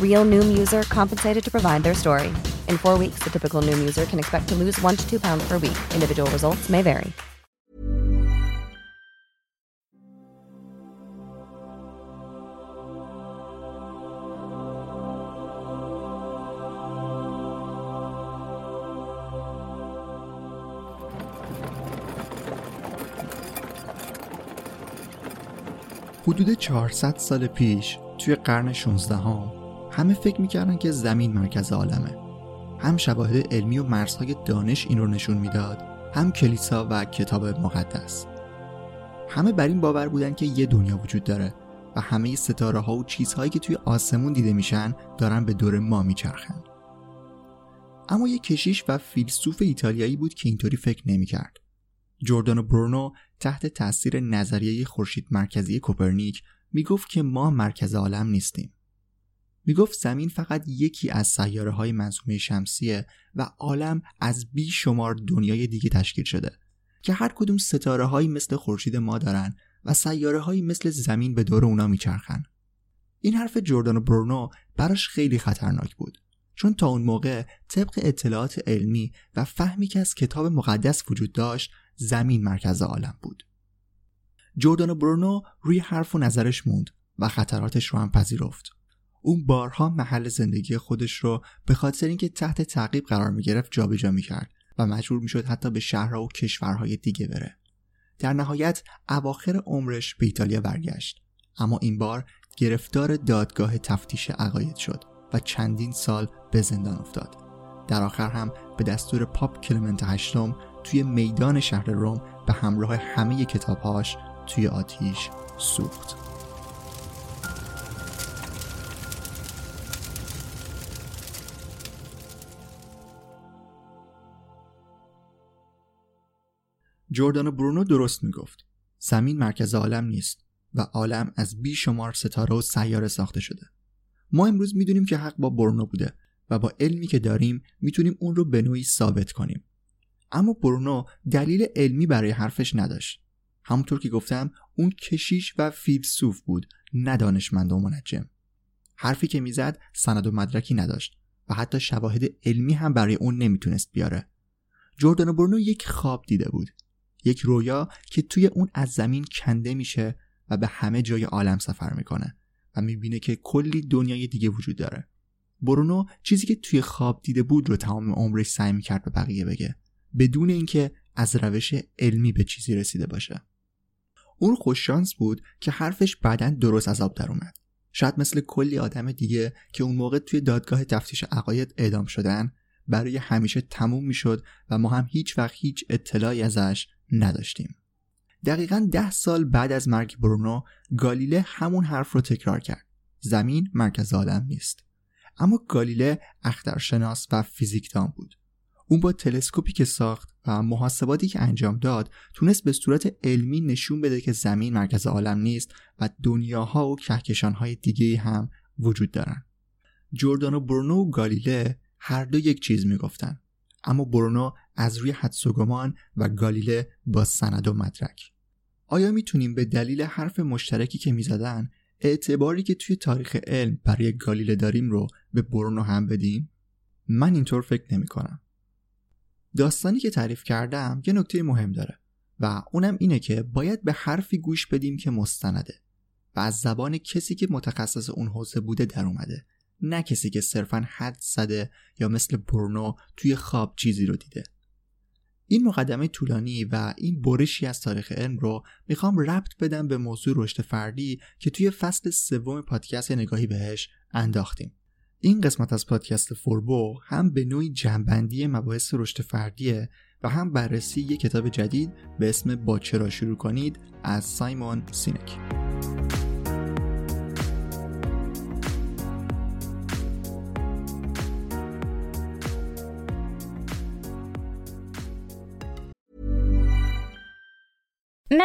Real Noom user compensated to provide their story. In four weeks, the typical Noom user can expect to lose one to two pounds per week. Individual results may vary. حدود 400 سال پیش توی قرن 16 هم همه فکر می‌کردن که زمین مرکز عالمه. هم شواهد علمی و مرزهای دانش این رو نشون می‌داد هم کلیسا و کتاب مقدس. همه بر این باور بودن که یه دنیا وجود داره و همه ستاره ها و چیزهایی که توی آسمون دیده میشن دارن به دور ما میچرخن. اما یه کشیش و فیلسوف ایتالیایی بود که اینطوری فکر نمی‌کرد. جوردانو برونو تحت تاثیر نظریه خورشید مرکزی کوپرنیک می‌گفت که ما مرکز عالم نیستیم. می‌گفت زمین فقط یکی از سیاره های منظومه شمسیه و عالم از بیشمار دنیای دیگه تشکیل شده که هر کدوم ستاره هایی مثل خورشید ما دارن و سیاره هایی مثل زمین به دور اونا میچرخن. این حرف جردان و برونو براش خیلی خطرناک بود چون تا اون موقع طبق اطلاعات علمی و فهمی که از کتاب مقدس وجود داشت زمین مرکز عالم بود. جردان و برونو روی حرف و نظرش موند و خطراتش رو هم پذیرفت. اون بارها محل زندگی خودش رو به خاطر اینکه تحت تعقیب قرار می گرفت جابجا می کرد و مجبور می شد حتی به شهرها و کشورهای دیگه بره. در نهایت اواخر عمرش به ایتالیا برگشت اما این بار گرفتار دادگاه تفتیش عقاید شد و چندین سال به زندان افتاد. در آخر هم به دستور پاپ کلمنت هشتم توی میدان شهر روم به همراه همه کتابهاش توی آتیش سوخت. جوردانو برونو درست می‌گفت. زمین مرکز عالم نیست و عالم از بیشمار ستاره و سیاره ساخته شده. ما امروز می‌دونیم که حق با برونو بوده و با علمی که داریم می‌تونیم اون رو به نوعی ثابت کنیم. اما برونو دلیل علمی برای حرفش نداشت. همونطور که گفتم اون کشیش و فیلسوف بود نه دانشمند و منجم. حرفی که می‌زد سند و مدرکی نداشت و حتی شواهد علمی هم برای اون نمی‌تونست بیاره. جوردانو برونو یک خواب دیده بود. یک رویا که توی اون از زمین کنده میشه و به همه جای عالم سفر می‌کنه و می‌بینه که کلی دنیای دیگه وجود داره. برونو چیزی که توی خواب دیده بود رو تمام عمرش سعی می‌کرد به بقیه بگه بدون اینکه از روش علمی به چیزی رسیده باشه. اون خوششانس بود که حرفش بعدا درست از آب در اومد. شاید مثل کلی آدم دیگه که اون موقع توی دادگاه تفتیش عقاید اعدام شدن برای همیشه تموم می‌شد و ما هم هیچ وقت هیچ اطلاعی ازش نداشتیم. دقیقا ده سال بعد از مرگ برونو گالیله همون حرف رو تکرار کرد. زمین مرکز عالم نیست. اما گالیله اخترشناس و فیزیکدان بود. اون با تلسکوپی که ساخت و محاسباتی که انجام داد تونست به صورت علمی نشون بده که زمین مرکز عالم نیست و دنیاها و کهکشانهای دیگه هم وجود دارن. جوردانو برونو و گالیله هر دو یک چیز می‌گفتن. اما برونو از روی حدس و گمان و گالیله با سند و مدرک آیا می‌تونیم به دلیل حرف مشترکی که می‌زدن اعتباری که توی تاریخ علم برای گالیله داریم رو به برونو هم بدیم؟ من اینطور فکر نمی کنم. داستانی که تعریف کردم یه نکته مهم داره و اونم اینه که باید به حرفی گوش بدیم که مستنده و از زبان کسی که متخصص اون حوزه بوده در اومده نه کسی که صرفا حدس زده یا مثل برونو توی خواب چیزی رو دیده این مقدمه طولانی و این برشی از تاریخ علم رو می‌خوام ربط بدم به موضوع رشد فردی که توی فصل سوم پادکست نگاهی بهش انداختیم. این قسمت از پادکست فوربو هم به نوعی جمع‌بندی مباحث رشد فردیه و هم بررسی یک کتاب جدید به اسم با چرا شروع کنید از سایمون سینک.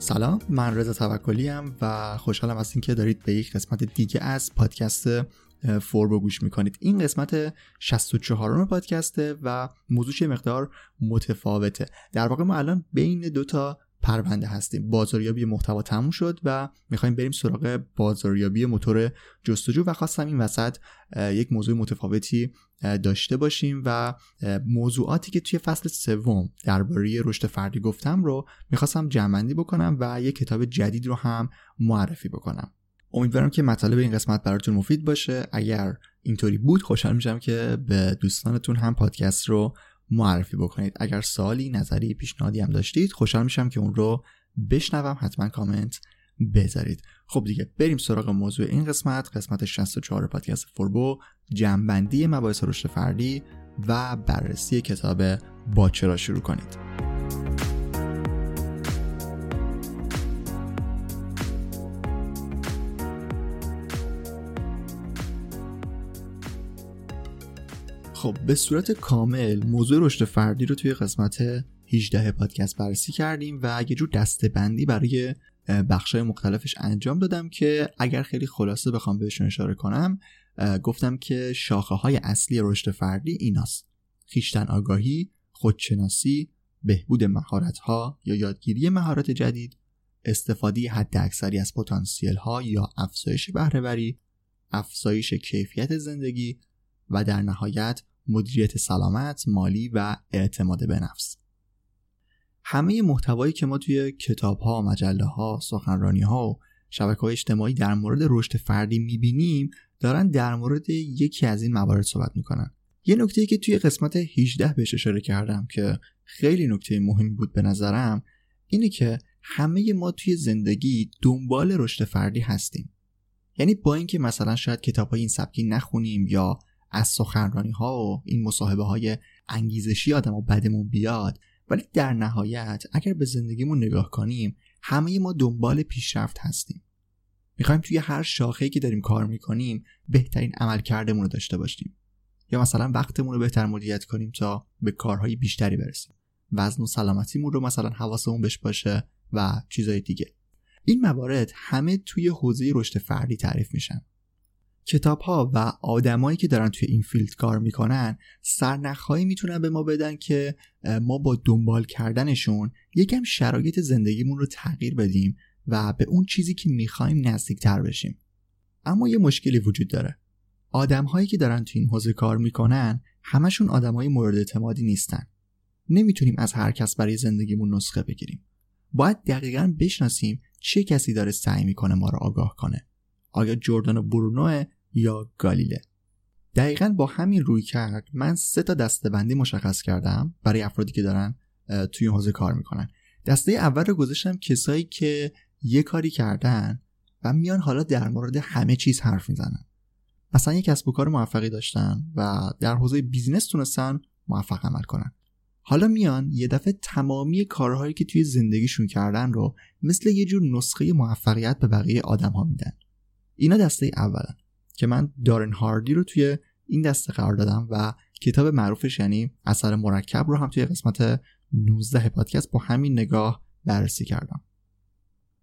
سلام من رضا توکلی و خوشحالم از اینکه دارید به یک قسمت دیگه از پادکست فوربو گوش می‌کنید. این قسمت 64 پادکسته و موضوعش مقدار متفاوته. در واقع ما الان بین دو تا پرونده هستیم. بازاریابی محتوا تموم شد و می‌خوایم بریم سراغ بازاریابی موتور جستجو و خواستم این وسط یک موضوع متفاوتی داشته باشیم و موضوعاتی که توی فصل سوم درباره رشد فردی گفتم رو می‌خواستم جمعندی بکنم و یک کتاب جدید رو هم معرفی بکنم. امیدوارم که مطالب این قسمت براتون مفید باشه. اگر اینطوری بود خوشحال میشم که به دوستانتون هم پادکست رو معرفی بکنید. اگر سوالی نظری پیشنهادی هم داشتید خوشحال میشم که اون رو بشنوم. حتما کامنت بذارید. خب دیگه بریم سراغ موضوع این قسمت. قسمت 64 پادکست فوربو جنبندی مباحث رشد فردی و بررسی کتاب با چرا شروع کنید. خب به صورت کامل موضوع رشد فردی رو توی قسمت 18 پادکست بررسی کردیم و یه جور دسته بندی برای بخشای مختلفش انجام دادم که اگر خیلی خلاصه بخوام بهشون اشاره کنم گفتم که شاخه های اصلی رشد فردی ایناست. خیشتن آگاهی، خودشناسی، بهبود مهارت ها یا یادگیری مهارت جدید، استفاده حد اکثری از پتانسیل ها یا افزایش بهرهوری، افزایش کیفیت زندگی و در نهایت مدیریت سلامت، مالی و اعتماد به نفس. همه محتوایی که ما توی کتاب ها، مجله و شبکه های اجتماعی در مورد رشد فردی می‌بینیم دارن در مورد یکی از این موارد صحبت می‌کنن. یه نکته که توی قسمت 18 بهش اشاره کردم که خیلی نکته مهمی بود به نظرم اینه که همه ما توی زندگی دنبال رشد فردی هستیم. یعنی با اینکه مثلا شاید کتاب های این سبکی نخونیم یا از سخنرانی ها و این مصاحبه های انگیزشی آدم و بدمون بیاد. ولی در نهایت اگر به زندگیمون نگاه کنیم همه ما دنبال پیشرفت هستیم. می‌خوایم توی هر شاخه‌ای که داریم کار می‌کنیم بهترین عمل کردمون رو داشته باشیم. یا مثلا وقتمون رو بهتر مدیریت کنیم تا به کارهای بیشتری برسیم. وزن و سلامتیمون رو مثلا حواسمون بهش باشه و چیزهای دیگه. این موارد همه توی حوزه رشد فردی تعریف میشن. کتاب ها و آدمایی که دارن توی این فیلد کار می‌کنن سرنخهایی می‌تونن به ما بدن که ما با دنبال کردنشون یکم شرایط زندگیمون رو تغییر بدیم و به اون چیزی که می‌خوایم نزدیکتر بشیم. اما یه مشکلی وجود داره. آدم هایی که دارن توی این حوزه کار می‌کنن همشون آدمای مورد اعتمادی نیستن. نمی‌تونیم از هر کس برای زندگیمون نسخه بگیریم. باید دقیقا بشناسیم چه کسی داره سعی می‌کنه ما رو آگاه کنه. آیا جردن برونو یا گالیله؟ دقیقا با همین روی کرد من سه تا دستبندی مشخص کردم برای افرادی که دارن توی حوزه کار می‌کنن. دسته اول رو گذاشتم کسایی که یه کاری کردن و میان حالا در مورد همه چیز حرف می‌زنن. مثلا یک کسب و کار موفقی داشتن و در حوزه بیزینس تونستن موفق عمل کنن. حالا میان یه دفعه تمامی کارهایی که توی زندگیشون کردن رو مثل یه جور نسخه موفقیت به بقیه آدم ها میدن. اینا دسته اولن که من دارن هاردی رو توی این دسته قرار دادم و کتاب معروفش یعنی اثر مرکب رو هم توی قسمت 19 پادکست با همین نگاه بررسی کردم.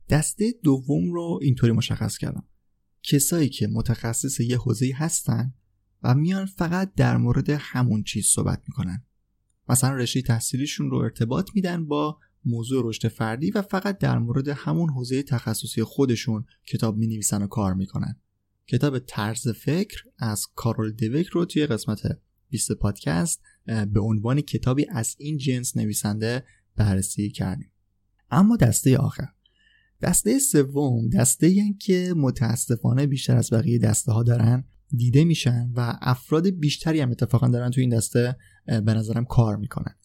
دسته دوم رو اینطوری مشخص کردم. کسایی که متخصص یه حوزه هستن و میان فقط در مورد همون چیز صحبت می‌کنن. مثلا رشته تحصیلیشون رو ارتباط میدن با موضوع رشد فردی و فقط در مورد همون حوزه تخصصی خودشون کتاب می نویسن و کار می‌کنن. کتاب طرز فکر از کارول دوک رو توی قسمت 20 پادکست به عنوان کتابی از این جنس نویسنده بررسی کردیم. اما دسته آخر. دسته سوم دسته این که متاسفانه بیشتر از بقیه دسته ها دارن دیده میشن و افراد بیشتری هم اتفاقا دارن تو این دسته به نظرم کار می‌کنن.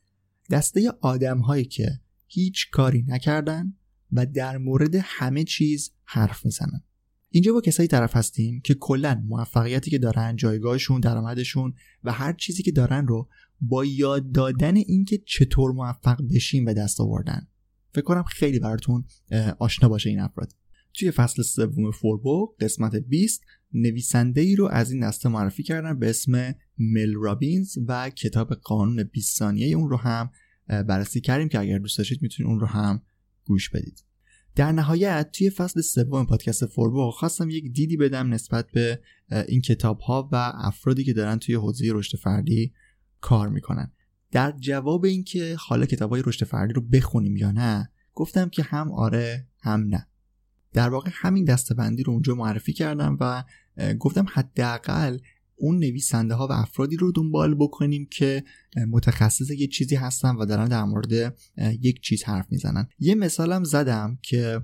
دسته آدم هایی که هیچ کاری نکردن و در مورد همه چیز حرف می‌زنن. اینجا با کسایی طرف هستیم که کلا موفقیتی که دارن جایگاهشون درآمدشون و هر چیزی که دارن رو با یاد دادن اینکه چطور موفق بشیم به دست آوردن. فکر کنم خیلی براتون آشنا باشه این افراد. توی فصل سوم فوربو قسمت 20 نویسنده ای رو از این دسته معرفی کردم به اسم مل رابینز و کتاب قانون 20 ثانیه اون رو هم بررسی کردیم که اگر دوست داشتید می‌تونید اون رو هم گوش بدید. در نهایت توی فصل سوم پادکست فوربو خواستم یک دیدی بدم نسبت به این کتاب ها و افرادی که دارن توی حوزه رشد فردی کار می‌کنن. در جواب اینکه حالا کتاب های رشد فردی رو بخونیم یا نه گفتم که هم آره هم نه. در واقع همین دستبندی رو اونجا معرفی کردم و گفتم حداقل اون نویسنده ها و افرادی رو دنبال بکنیم که متخصص یه چیزی هستن و دارن در مورد یک چیز حرف می‌زنن. یه مثالم زدم که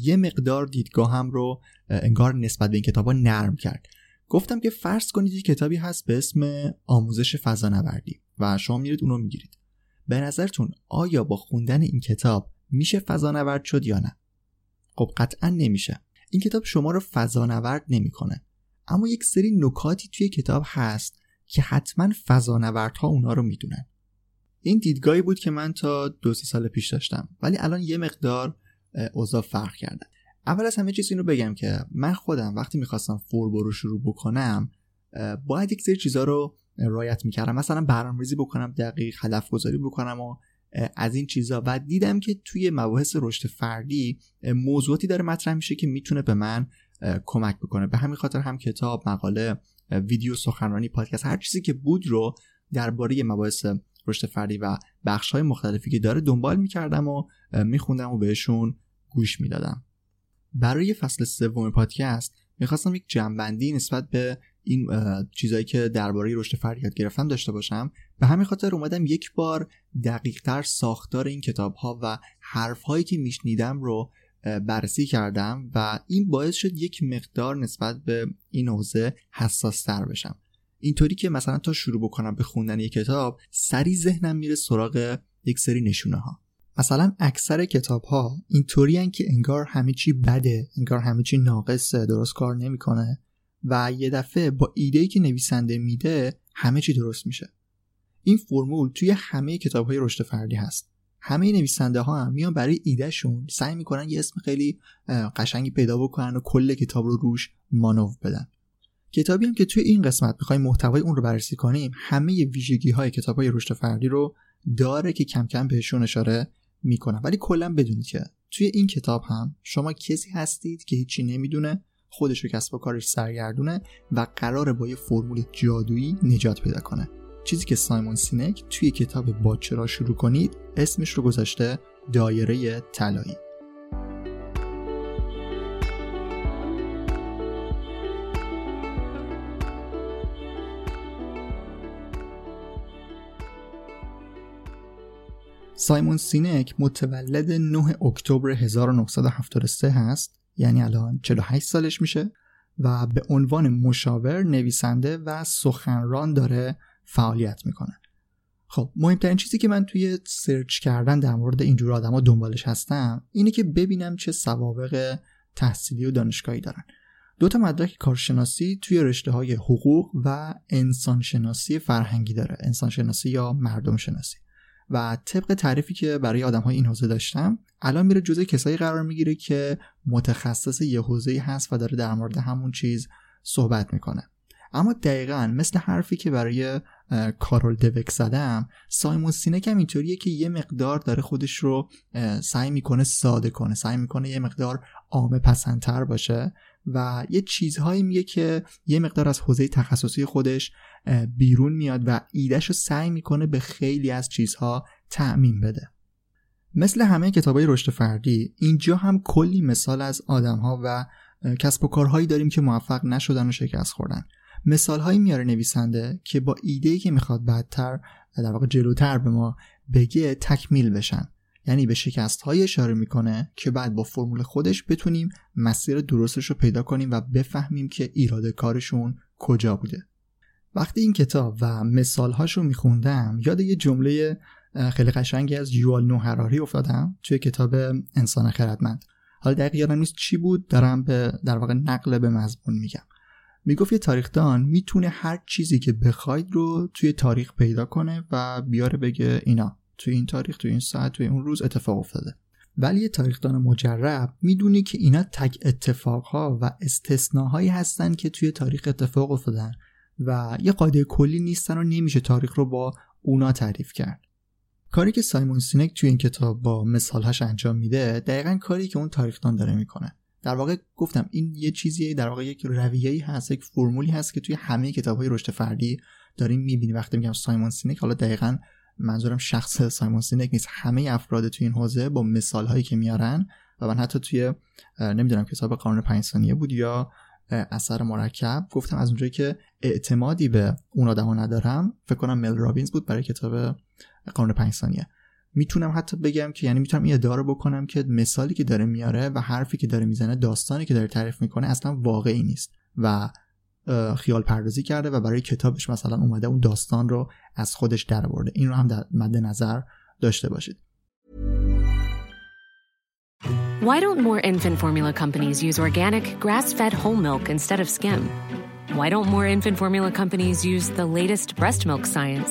یه مقدار دیدگاهم رو انگار نسبت به این کتاب ها نرم کرد. گفتم که فرض کنید یه کتابی هست به اسم آموزش فضانوردی و شما میرید اونو می‌گیرید. به نظرتون آیا با خوندن این کتاب میشه فضانورد شد یا نه؟ خب قطعا نمیشه. این کتاب شما رو فضانورد نمی‌کنه. اما یک سری نکاتی توی کتاب هست که حتما فضانوردها اونا رو می‌دونن. این دیدگاهی بود که من تا دو سه سال پیش داشتم ولی الان یه مقدار اوضاع فرق کرده. اول از همه چیز این رو بگم که من خودم وقتی می‌خواستم فوربو رو شروع بکنم باید یک سری چیزها رو رایت می‌کردم. مثلا برنامه‌ریزی بکنم دقیق هدف گذاری بکنم و از این چیزا. و دیدم که توی مباحث رشد فردی موضوعاتی داره مطرح میشه که می‌تونه به من کمک بکنه. به همین خاطر هم کتاب مقاله ویدیو سخنرانی پادکست هر چیزی که بود رو درباره مباحث رشد فردی و بخش های مختلفی که داره دنبال می‌کردم و میخوندم و بهشون گوش می‌دادم. برای فصل سوم پادکست می‌خواستم یک جنبندی نسبت به این چیزایی که درباره رشد فردی یاد گرفتم داشته باشم. به همین خاطر اومدم یک بار دقیقتر ساختار این کتاب ها و حرف هایی که میشنیدم رو بررسی کردم و این باعث شد یک مقدار نسبت به این حوزه حساس تر بشم. اینطوری که مثلا تا شروع بکنم به خوندن یک کتاب سری ذهنم میره سراغ یک سری نشونه ها مثلا اکثر کتاب ها اینطوری که انگار همه چی بده انگار همه چی ناقصه درست کار نمی‌کنه و یه دفعه با ایده که نویسنده میده همه چی درست میشه. این فرمول توی همه کتاب های رشد فردی هست. همه نویسنده ها هم میان برای ایدهشون سعی می‌کنن یه اسم خیلی قشنگی پیدا بکنن و کل کتاب رو روش مانو بدن. کتابی هم که توی این قسمت می‌خوایم محتوای اون رو بررسی کنیم همه ویژگی های کتاب های رشد فردی رو داره که کم کم بهشون اشاره می‌کنم. ولی کلا بدونید که توی این کتاب هم شما کسی هستید که هیچی نمی‌دونه خودش رو کسب و کارش سرگردونه و قراره با یه فرمول جادویی نجات پیدا کنه. چیزی که سایمون سینک توی کتاب با چرا شروع کنید اسمش رو گذاشته دایره طلایی. سایمون سینک متولد 9 اکتبر 1973 هست یعنی الان 48 سالش میشه و به عنوان مشاور نویسنده و سخنران داره فعالیت می‌کنه. خب مهمترین چیزی که من توی سرچ کردن در مورد اینجور آدما دنبالش هستم اینه که ببینم چه سوابق تحصیلی و دانشگاهی دارن. دو تا مدرک کارشناسی توی رشته های حقوق و انسانشناسی فرهنگی داره انسانشناسی یا مردم شناسی و طبق تعریفی که برای آدم های این حوزه داشتم الان میره جزء کسایی قرار می‌گیره که متخصص یه حوزه هست و داره در مورد همون چیز صحبت می‌کنه. اما دقیقا مثل حرفی که برای کارول دوک زدم سایمون سینک هم اینطوریه که یه مقدار داره خودش رو سعی می‌کنه ساده کنه سعی می‌کنه یه مقدار عامه پسندتر باشه و یه چیزهایی میگه که یه مقدار از حوزه تخصصی خودش بیرون میاد و ایدهش رو سعی می‌کنه به خیلی از چیزها تعمین بده. مثل همه کتابای رشد فردی اینجا هم کلی مثال از آدمها و کسب و کارهایی داریم که موفق نشدن و شکست خوردن. مثال هایی میاره نویسنده که با ایده که می‌خواد بعدتر در واقع جلوتر به ما بگه تکمیل بشن. یعنی به شکست های اشاره می‌کنه که بعد با فرمول خودش بتونیم مسیر درستش رو پیدا کنیم و بفهمیم که ایراد کارشون کجا بوده. وقتی این کتاب و مثال هاشو میخوندم یاد یه جمله خیلی قشنگی از یوال نو هراری افتادم توی کتاب انسان خردمند. حالا دقیق یادم نیست چی بود دارم به در واقع نقل به مضمون میگم. می‌گفت یه تاریخدان می‌تونه هر چیزی که بخواید رو توی تاریخ پیدا کنه و بیاره بگه اینا توی این تاریخ توی این ساعت توی اون روز اتفاق افتاده. ولی یه تاریخدان مجرب می‌دونی که اینا تک اتفاقها و استثناهایی هستن که توی تاریخ اتفاق افتادن و یه قاعده کلی نیستن و نمیشه تاریخ رو با اونا تعریف کرد. کاری که سایمون سینک توی این کتاب با مثالهاش انجام میده دقیقا کاری که اون تاریخدان داره می‌کنه. در واقع گفتم این یه چیزیه در واقع یک رویه‌ای هست یک فرمولی هست که توی همه کتاب‌های رشد فردی داریم می‌بینی وقتی میگم سایمون سینک حالا دقیقا منظورم شخص سایمون سینک نیست. همه افراد توی این حوزه با مثال هایی که میارن و من حتی توی نمی‌دونم کتاب قانون پنج ثانیه بود یا اثر مرکب گفتم از اونجایی که اعتمادی به اون آدما ندارم فکر کنم مل رابینز بود برای کتاب قانون پنج ثانیه می‌تونم حتی بگم که یعنی می‌تونم این ادعا رو بکنم که مثالی که داره میاره و حرفی که داره می‌زنه داستانی که داره تعریف می‌کنه اصلا واقعی نیست و خیال پردازی کرده و برای کتابش مثلا اومده اون داستان رو از خودش در برده این رو هم در مد نظر داشته باشید Why don't more infant formula companies use organic, grass-fed whole milk instead of skim? Why don't more infant formula companies use the latest breast milk science?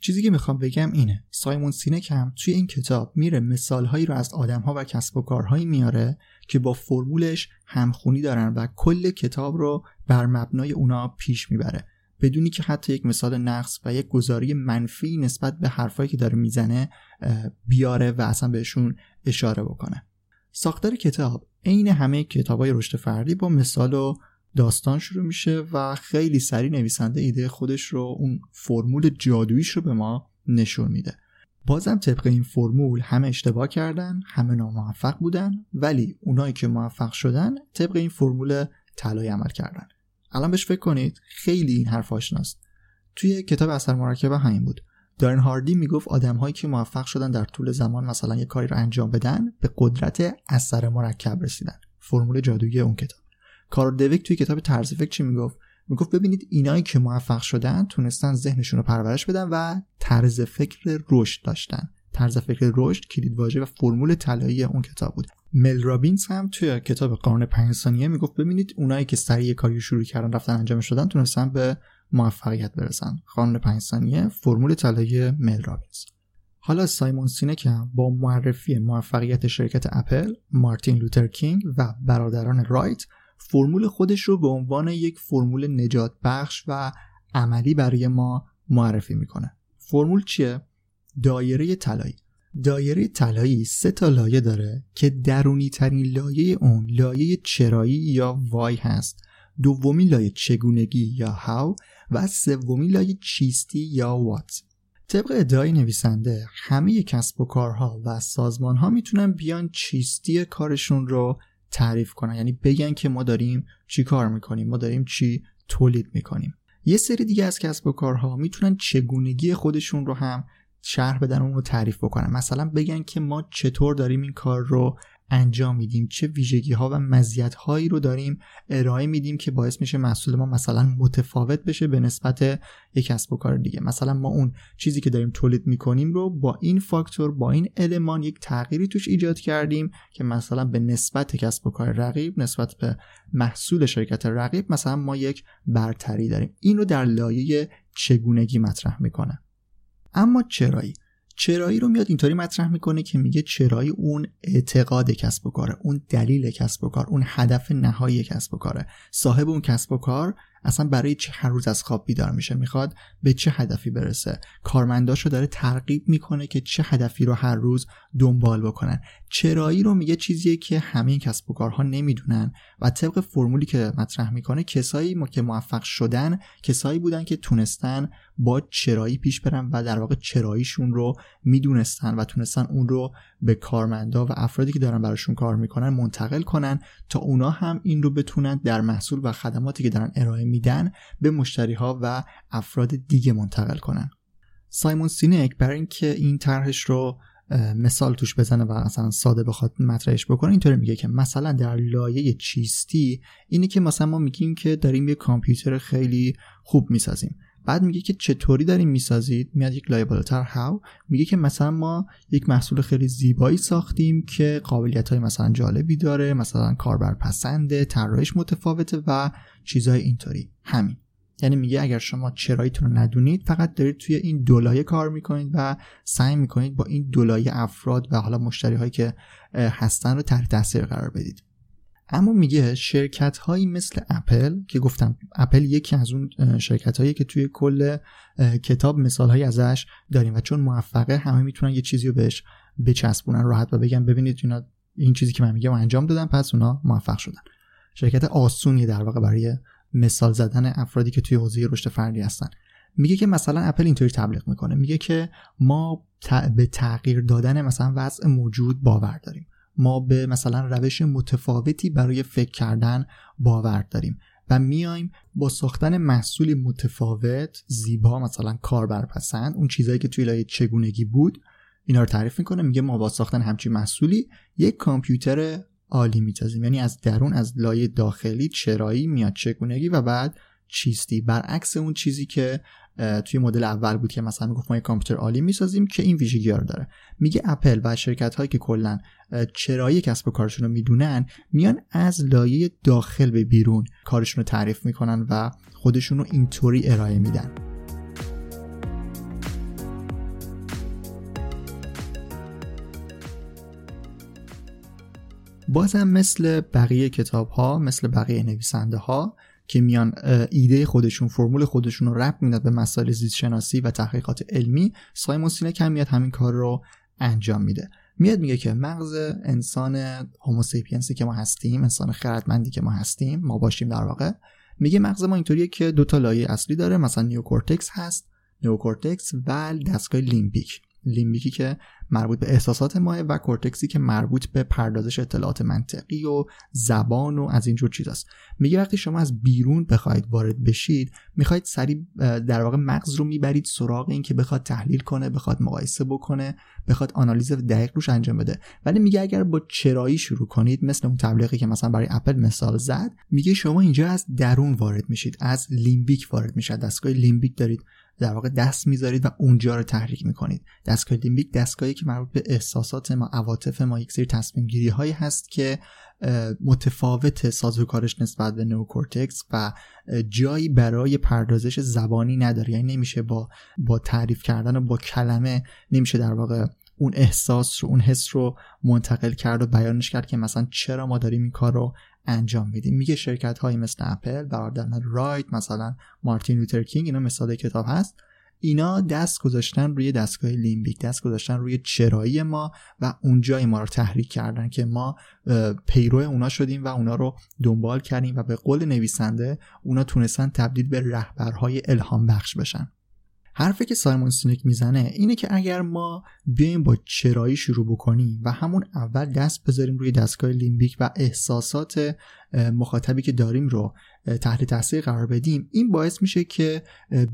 چیزی که می‌خوام بگم اینه. سایمون سینک هم توی این کتاب میره مثالهایی رو از آدمها و کسب و کارهایی میاره که با فرمولش همخونی دارن و کل کتاب رو بر مبنای اونا پیش می‌بره. بدونی که حتی یک مثال نقص و یک گزاری منفی نسبت به حرفایی که داره می‌زنه بیاره و اصلا بهشون اشاره بکنه. ساختار کتاب عین همه کتابای رشد فردی با مثال و داستان شروع میشه و خیلی سریع نویسنده ایده خودش رو اون فرمول جادویش رو به ما نشون میده. بازم طبق این فرمول همه اشتباه کردن همه ناموفق بودن ولی اونایی که موفق شدن طبق این فرمول طلایی عمل کردن. الان بهش فکر کنید خیلی این حرف آشناست. توی کتاب اثر مرکب همین بود. دارن هاردی می‌گفت آدمهایی که موفق شدن در طول زمان مثلا یه کاری رو انجام بدن به قدرت اثر مرکب رسیدن. فرمول جادویی اون کتاب. کارل دویک توی کتاب طرز فکر چی می‌گفت؟ می‌گفت ببینید اینایی که موفق شدن تونستن ذهنشون رو پرورش بدن و طرز فکر رشد داشتن. طرز فکر رشد کلید واژه و فرمول طلایی اون کتاب بود. مل رابینز هم توی کتاب قانون پنج ثانیه می‌گفت ببینید اونایی که سریع کاری شروع کردن رفتن انجام شدن تونستن به موفقیت برسن. قانون پنج ثانیه فرمول طلایی مل رابینز. حالا سایمون سینک با معرفی موفقیت شرکت اپل مارتین لوتر کینگ و برادران رایت فرمول خودش رو به عنوان یک فرمول نجات بخش و عملی برای ما معرفی می‌کنه. فرمول چیه؟ دایره طلایی. دایره طلایی سه تا لایه داره که درونی ترین لایه اون لایه چرایی یا وای هست. دومی لایه چگونگی یا هاو و سومی لایه چیستی یا وات. طبق ادعای نویسنده همه کسب و کارها و سازمان ها می‌تونن بیان چیستی کارشون رو تعریف کنن. یعنی بگن که ما داریم چی کار می‌کنیم ما داریم چی تولید می‌کنیم. یه سری دیگه از کسب و کارها می‌تونن چگونگی خودشون رو هم شرح بدن اون رو تعریف بکنن. مثلا بگن که ما چطور داریم این کار رو انجام میدیم. چه ویژگی ها و مزیت هایی رو داریم ارائه میدیم که باعث میشه محصول ما مثلا متفاوت بشه به نسبت یک کسب و کار دیگه. مثلا ما اون چیزی که داریم تولید می‌کنیم رو با این فاکتور با این المان یک تغییری توش ایجاد کردیم که مثلا به نسبت کسب و کار رقیب نسبت به محصول شرکت رقیب مثلا ما یک برتری داریم. این رو در لایه چگونگی مطرح می‌کنه. اما چرایی؟ چرایی رو میاد اینطوری مطرح می‌کنه که میگه چرایی اون اعتقاد کسب و کاره اون دلیل کسب و کار اون هدف نهایی کسب و کاره. صاحب اون کسب و کار اصلا برای چه هر روز از خواب بیدار میشه می‌خواد به چه هدفی برسه. کارمنداشو داره ترغیب می‌کنه که چه هدفی رو هر روز دنبال بکنن. چرایی رو میگه چیزیه که همه کسب و کارها نمی‌دونن و طبق فرمولی که مطرح می‌کنه کسایی که موفق شدن کسایی بودن که تونستن با چرایی پیش برن و در واقع چراییشون رو می‌دونستن و تونستن اون رو به کارمندا و افرادی که دارن براشون کار می‌کنن منتقل کنن تا اونا هم این رو بتونن در محصول و خدماتی که دارن ارائه میدن به مشتری ها و افراد دیگه منتقل کنن. سایمون سینک برای اینکه این طرحش رو مثال توش بزنه و اصلا ساده بخواد مطرحش بکنه اینطوری میگه که مثلا در لایه چیستی اینه که مثلا ما میگیم که داریم یه کامپیوتر خیلی خوب می‌سازیم. بعد میگه که چطوری داریم می‌سازید؟ میاد یک لایه بالاتر. هاو میگه که مثلا ما یک محصول خیلی زیبایی ساختیم که قابلیت های مثلا جالبی داره مثلا کاربر پسنده طراحیش متفاوته و چیزهای اینطوری. همین. یعنی میگه اگر شما چراییتون رو ندونید فقط دارید توی این دولایه کار می‌کنید و سعی می‌کنید با این دولایه افراد و حالا مشتری هایی که هستن رو تحت تاثیر قرار بدید. اما میگه شرکت هایی مثل اپل که گفتم اپل یکی از اون شرکت هایی که توی کل کتاب مثال هایی ازش داریم و چون موفقه همه می‌تونن یه چیزی رو بهش بچسبونن راحت و بگن ببینید اینا این چیزی که من میگم انجام دادم پس اونا موفق شدن. شرکت آسونی در واقع برای مثال زدن افرادی که توی حوزه رشد فردی هستن. میگه که مثلا اپل اینطوری تبلیغ می‌کنه. میگه که ما به تغییر دادن مثلا وضع موجود باور داریم. ما به مثلا روش متفاوتی برای فکر کردن باور داریم و میایم با ساختن محصولی متفاوت زیبا مثلا کاربرپسند اون چیزایی که توی لایه چگونگی بود اینا رو تعریف می‌کنه. میگه ما با ساختن همچین محصولی یک کامپیوتر عالی میتازیم. یعنی از درون از لایه داخلی چرایی میاد چگونگی و بعد چیستی. برعکس اون چیزی که توی مدل اول بود که مثلا می‌گفت ما یک کامپیوتر عالی می‌سازیم که این ویژگی رو داره. میگه اپل و شرکت هایی که کلا چرایی کسب و کارشون رو می‌دونن میان از لایه داخل به بیرون کارشون رو تعریف می‌کنن و خودشون رو اینطوری ارائه میدن. بازم مثل بقیه کتاب ها مثل بقیه نویسنده ها که میان ایده خودشون فرمول خودشون رو ربط میدن به مسائل زیست شناسی و تحقیقات علمی سایمون سینک هم میاد همین کار رو انجام میده. میاد میگه که مغز انسان Homo sapiens ی که ما هستیم انسان خردمندی که ما هستیم ما باشیم در واقع میگه مغز ما اینطوریه که دو تا لایه اصلی داره مثلا نیوکورتکس هست نیوکورتکس و دستگاه لیمبیک. لیمبیکی که مربوط به احساسات ماست و کورتکسی که مربوط به پردازش اطلاعات منطقی و زبان و از اینجور چیزاست. میگه وقتی شما از بیرون بخواید وارد بشید می‌خواید سریع در واقع مغز رو می‌برید سراغ این که بخواد تحلیل کنه بخواد مقایسه بکنه بخواد آنالیز دقیق روش انجام بده. ولی میگه اگر با چرایی شروع کنید مثل اون تبلیغی که مثلا برای اپل مثال زد میگه شما اینجا از درون وارد میشید از لیمبیک وارد میشید دستگاه لیمبیک دارید. در واقع دست می‌ذارید و اونجا رو تحریک می‌کنید. دستگاه لیمبیک دستگاهیه که مربوط به احساسات ما عواطف ما یک سری تصمیم گیری هایی هست که متفاوته سازوکارش نسبت به نوکورتکس و جایی برای پردازش زبانی نداره. یعنی نمیشه با با تعریف کردن و با کلمه نمیشه در واقع اون احساس رو اون حس رو منتقل کرد و بیانش کرد که مثلا چرا ما داریم این کار رو انجام میدیم میگه شرکت هایی مثل اپل برادران رایت مثلا مارتین لوتر کینگ اینا مثال کتاب هست. اینا دست گذاشتن روی دستگاه لیمبیک دست گذاشتن روی چرایی ما و اونجای ما رو تحریک کردن که ما پیرو اونا شدیم و اونا رو دنبال کردیم و به قول نویسنده اونا تونستن تبدیل به رهبرهای الهام بخش بشن. حرفی که سایمون سینک می‌زنه اینه که اگر ما بیایم با چرایی شروع بکنیم و همون اول دست بذاریم روی دستگاه لیمبیک و احساسات مخاطبی که داریم رو تحت تاثیر قرار بدیم این باعث میشه که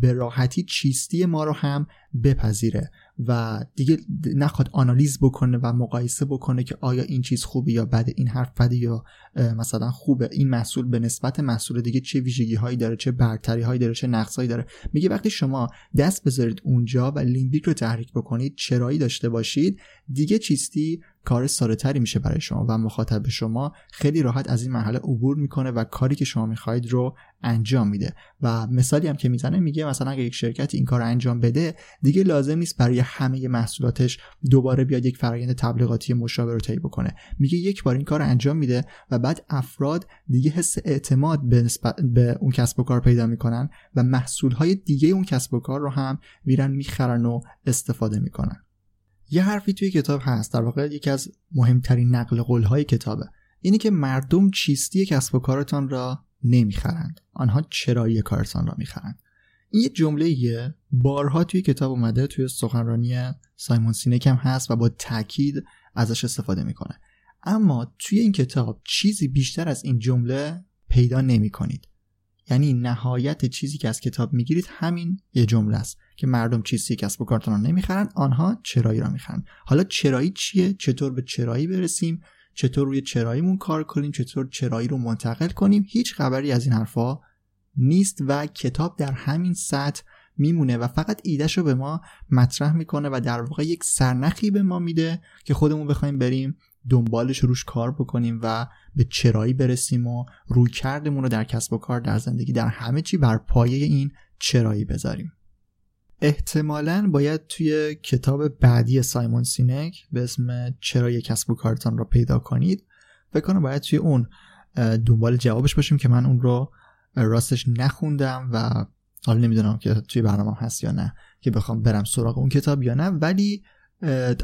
به راحتی چیستی ما رو هم بپذیره. و دیگه نخواد آنالیز بکنه و مقایسه بکنه که آیا این چیز خوبه یا بده این حرف بده یا مثلا خوبه. این محصول به نسبت محصول دیگه چه ویژگی هایی داره چه برتری هایی داره چه نقص هایی داره. میگه وقتی شما دست بذارید اونجا و لیمبیک رو تحریک بکنید چرایی داشته باشید دیگه چیستی کار ساده میشه برای شما و مخاطب شما خیلی راحت از این مرحله عبور می‌کنه و کاری که شما می‌خواهید رو انجام میده. و مثالی هم که می‌زنه میگه مثلا اگه یک شرکت این کار انجام بده دیگه لازم نیست برای همه محصولاتش دوباره بیاد یک فرایند تبلیغاتی مشابه رو طی بکنه. میگه یک بار این کار انجام میده و بعد افراد دیگه حس اعتماد به, نسبت به اون کسب و کار پیدا می‌کنن و محصول های دیگه اون کسب و کار رو هم میرن می‌خرن و استفاده می‌کنن. یه حرفی توی کتاب هست در واقع یکی از مهمترین نقل قول های کتابه. اینه که مردم چیستی کسب و کارتان را نمی‌خرند. آنها چرایی کارتان را می‌خرند. این یه جمله بارها توی کتاب اومده توی سخنرانی سایمون سینک هم هست و با تاکید ازش استفاده می‌کنه. اما توی این کتاب چیزی بیشتر از این جمله پیدا نمی کنید یعنی نهایت چیزی که از کتاب می‌گیرید همین یه جمله است. که مردم چیزی کسب و کارتون رو نمی‌خرن آنها چرایی را می‌خرن. حالا چرایی چیه؟ چطور به چرایی برسیم؟ چطور روی چراییمون کار کنیم؟ چطور چرایی رو منتقل کنیم؟ هیچ خبری از این حرفا نیست و کتاب در همین سطح میمونه و فقط ایدهش رو به ما مطرح می‌کنه و در واقع یک سرنخی به ما میده که خودمون بخوایم بریم دنبالش روش کار بکنیم و به چرایی برسیم و روی کردمون رو در کسب و کار در زندگی در همه چی بر پایه این چرایی بذاریم. احتمالا باید توی کتاب بعدی سایمون سینک به اسم چرای کسب و کارتان را پیدا کنید فکر کنم باید توی اون دنبال جوابش باشیم که من اون رو راستش نخوندم و حالا نمی‌دونم که توی برنامه هست یا نه که بخوام برم سراغ اون کتاب یا نه. ولی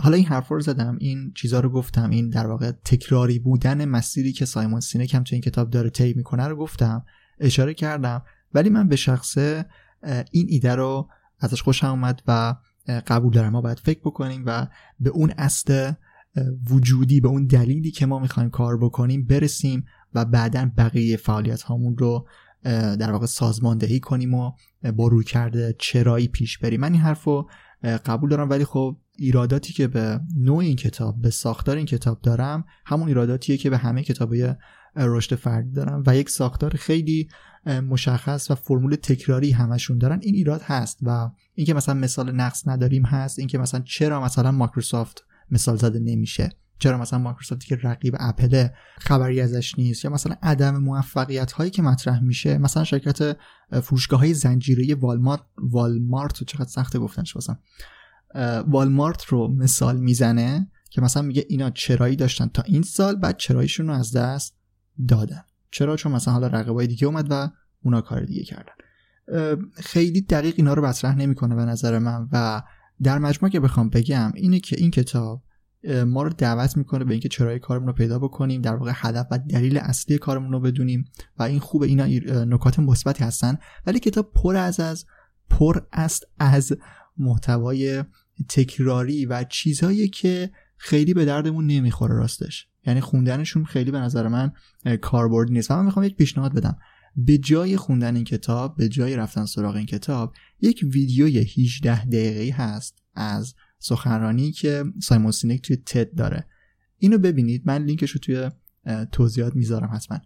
حالا این حرف رو زدم این چیزا رو گفتم این در واقع تکراری بودن مسیری که سایمون سینک هم تو این کتاب داره طی می‌کنه رو گفتم اشاره کردم. ولی من به شخصه این ایده رو ازش خوشم اومد و قبول دارم. ما باید فکر بکنیم و به اون اصل وجودی به اون دلیلی که ما می‌خوایم کار بکنیم برسیم و بعدا بقیه فعالیت هامون رو در واقع سازماندهی کنیم و با روی کرده چرایی پیش بریم. من این حرف رو قبول دارم ولی خب ایراداتی که به نوع این کتاب به ساختار این کتاب دارم همون ایراداتیه که به همه کتابای رشد فردی دارم و یک ساختار خیلی مشخص و فرمول تکراری همشون دارن. این ایراد هست و اینکه مثلا مثال نقص نداریم هست اینکه مثلا چرا مثلا مایکروسافت مثال زده نمیشه؟ چرا مثلا مایکروسافتی که رقیب اپل خبری ازش نیست؟ یا مثلا عدم موفقیت هایی که مطرح میشه. مثلا شرکت فروشگاه های زنجیره والمارت والمارت چقدر سخته گفتنش واسم؟ والمارت رو مثال می‌زنه که مثلا میگه اینا چرایی داشتن تا این سال بعد چراییشون رو از دست دادن. چرا؟ چون مثلا حالا رقبای دیگه اومد و اونا کار دیگه کردن. خیلی دقیق اینا رو مطرح نمی‌کنه به نظر من و در مجموع که بخوام بگم اینه که این کتاب ما رو دعوت می‌کنه به اینکه چرای کارمون رو پیدا بکنیم در واقع هدف و دلیل اصلی کارمون رو بدونیم و این خوبه اینا نکات مثبتی هستن. ولی کتاب پر از از پر است از محتوای تکراری و چیزهایی که خیلی به دردمون نمی‌خوره راستش. یعنی خوندنشون خیلی به نظر من کاربردی نیست. من می‌خوام یک پیشنهاد بدم. به جای خوندن این کتاب به جای رفتن سراغ این کتاب یک ویدیوی 18 دقیقه هست از سخنرانی که سایمون سینک توی تد داره. اینو ببینید. من لینکش رو توی توضیحات می‌ذارم حتما.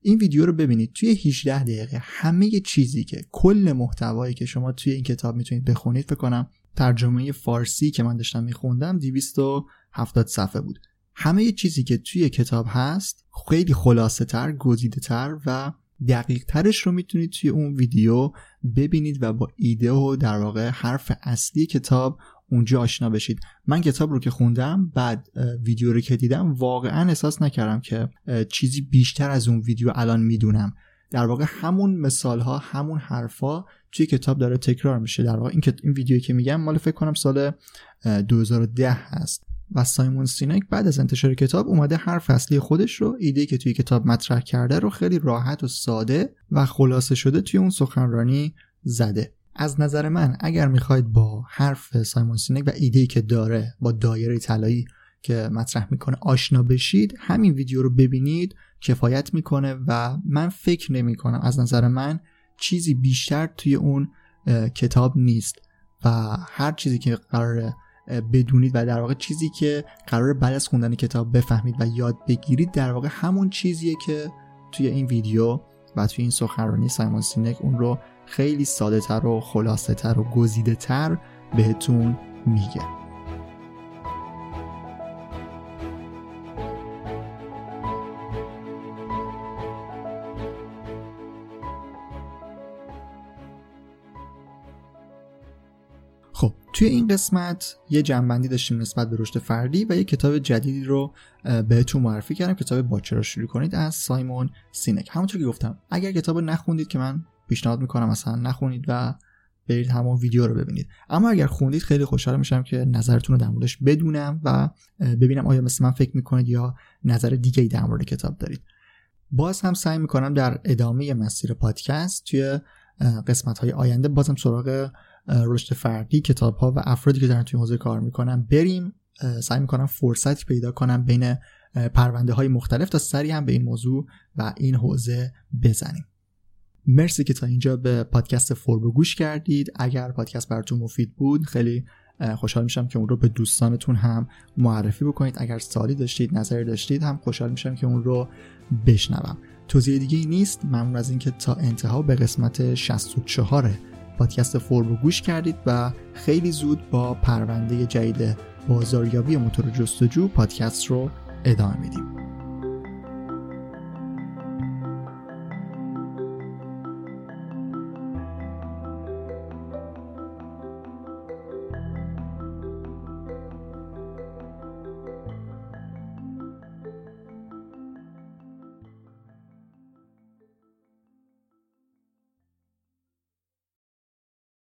این ویدیو رو ببینید. توی 18 دقیقه همه چیزی که کل محتوایی که شما توی این کتاب می‌تونید بخونید فکر کنم ترجمه فارسی که من داشتم میخوندم 270 صفحه بود. همه چیزی که توی کتاب هست خیلی خلاصه تر گزیده تر و دقیق ترش رو می‌تونید توی اون ویدیو ببینید و با ایده و در واقع حرف اصلی کتاب اونجا آشنا بشید. من کتاب رو که خوندم بعد ویدیو رو که دیدم واقعا احساس نکردم که چیزی بیشتر از اون ویدیو الان می‌دونم. در واقع همون مثال ها همون حرفا توی کتاب داره تکرار میشه در واقع این, این ویدیویی که میگم مال فکر کنم سال 2010 هست و سایمون سینک بعد از انتشار کتاب اومده حرف اصلی خودش رو ایده که توی کتاب مطرح کرده رو خیلی راحت و ساده و خلاصه شده توی اون سخنرانی زده. از نظر من اگر می‌خواید با حرف سایمون سینک و ایده که داره با دایره طلایی که مطرح می‌کنه آشنا بشید همین ویدیو رو ببینید کفایت می‌کنه و من فکر نمی کنم از نظر من چیزی بیشتر توی اون کتاب نیست و هر چیزی که قراره بدونید و در واقع چیزی که قرار بعد از خوندن کتاب بفهمید و یاد بگیرید در واقع همون چیزیه که توی این ویدیو و توی این سخنرانی سایمون سینک اون رو خیلی ساده تر و خلاصه تر و گزیده تر بهتون میگه. خب توی این قسمت یه جنبندی داشتیم نسبت به رشد فردی و یه کتاب جدیدی رو بهتون معرفی کردم کتاب باچه را شروع کنید از سایمون سینک. همونطور که گفتم اگر کتاب نخوندید که من پیشنهاد می‌کنم مثلا نخونید و برید همون ویدیو رو ببینید. اما اگر خوندید خیلی خوشحال میشم که نظرتون رو در موردش بدونم و ببینم آیا مثل من فکر می‌کنید یا نظر دیگه ای در مورد کتاب دارید. باز هم سعی می‌کنم در ادامه مسیر پادکست توی قسمت های آینده بازم سراغ رشد فردی کتاب ها و افرادی که دارن توی حوزه کار می‌کنن بریم سعی می‌کنم فرصتی پیدا کنم بین پرونده های مختلف تا سری هم به این موضوع و این حوزه بزنیم. مرسی که تا اینجا به پادکست فوربو گوش کردید. اگر پادکست براتون مفید بود خیلی خوشحال میشم که اون رو به دوستانتون هم معرفی بکنید. اگر سوالی داشتید نظری داشتید هم خوشحال میشم که اون رو بشنوم. توضیح دیگه ای نیست. ممنون از اینکه تا انتها به قسمت 64 پادکست فوربو گوش کردید و خیلی زود با پرونده جدید بازاریابی موتور جستجو پادکست رو ادامه میدیم.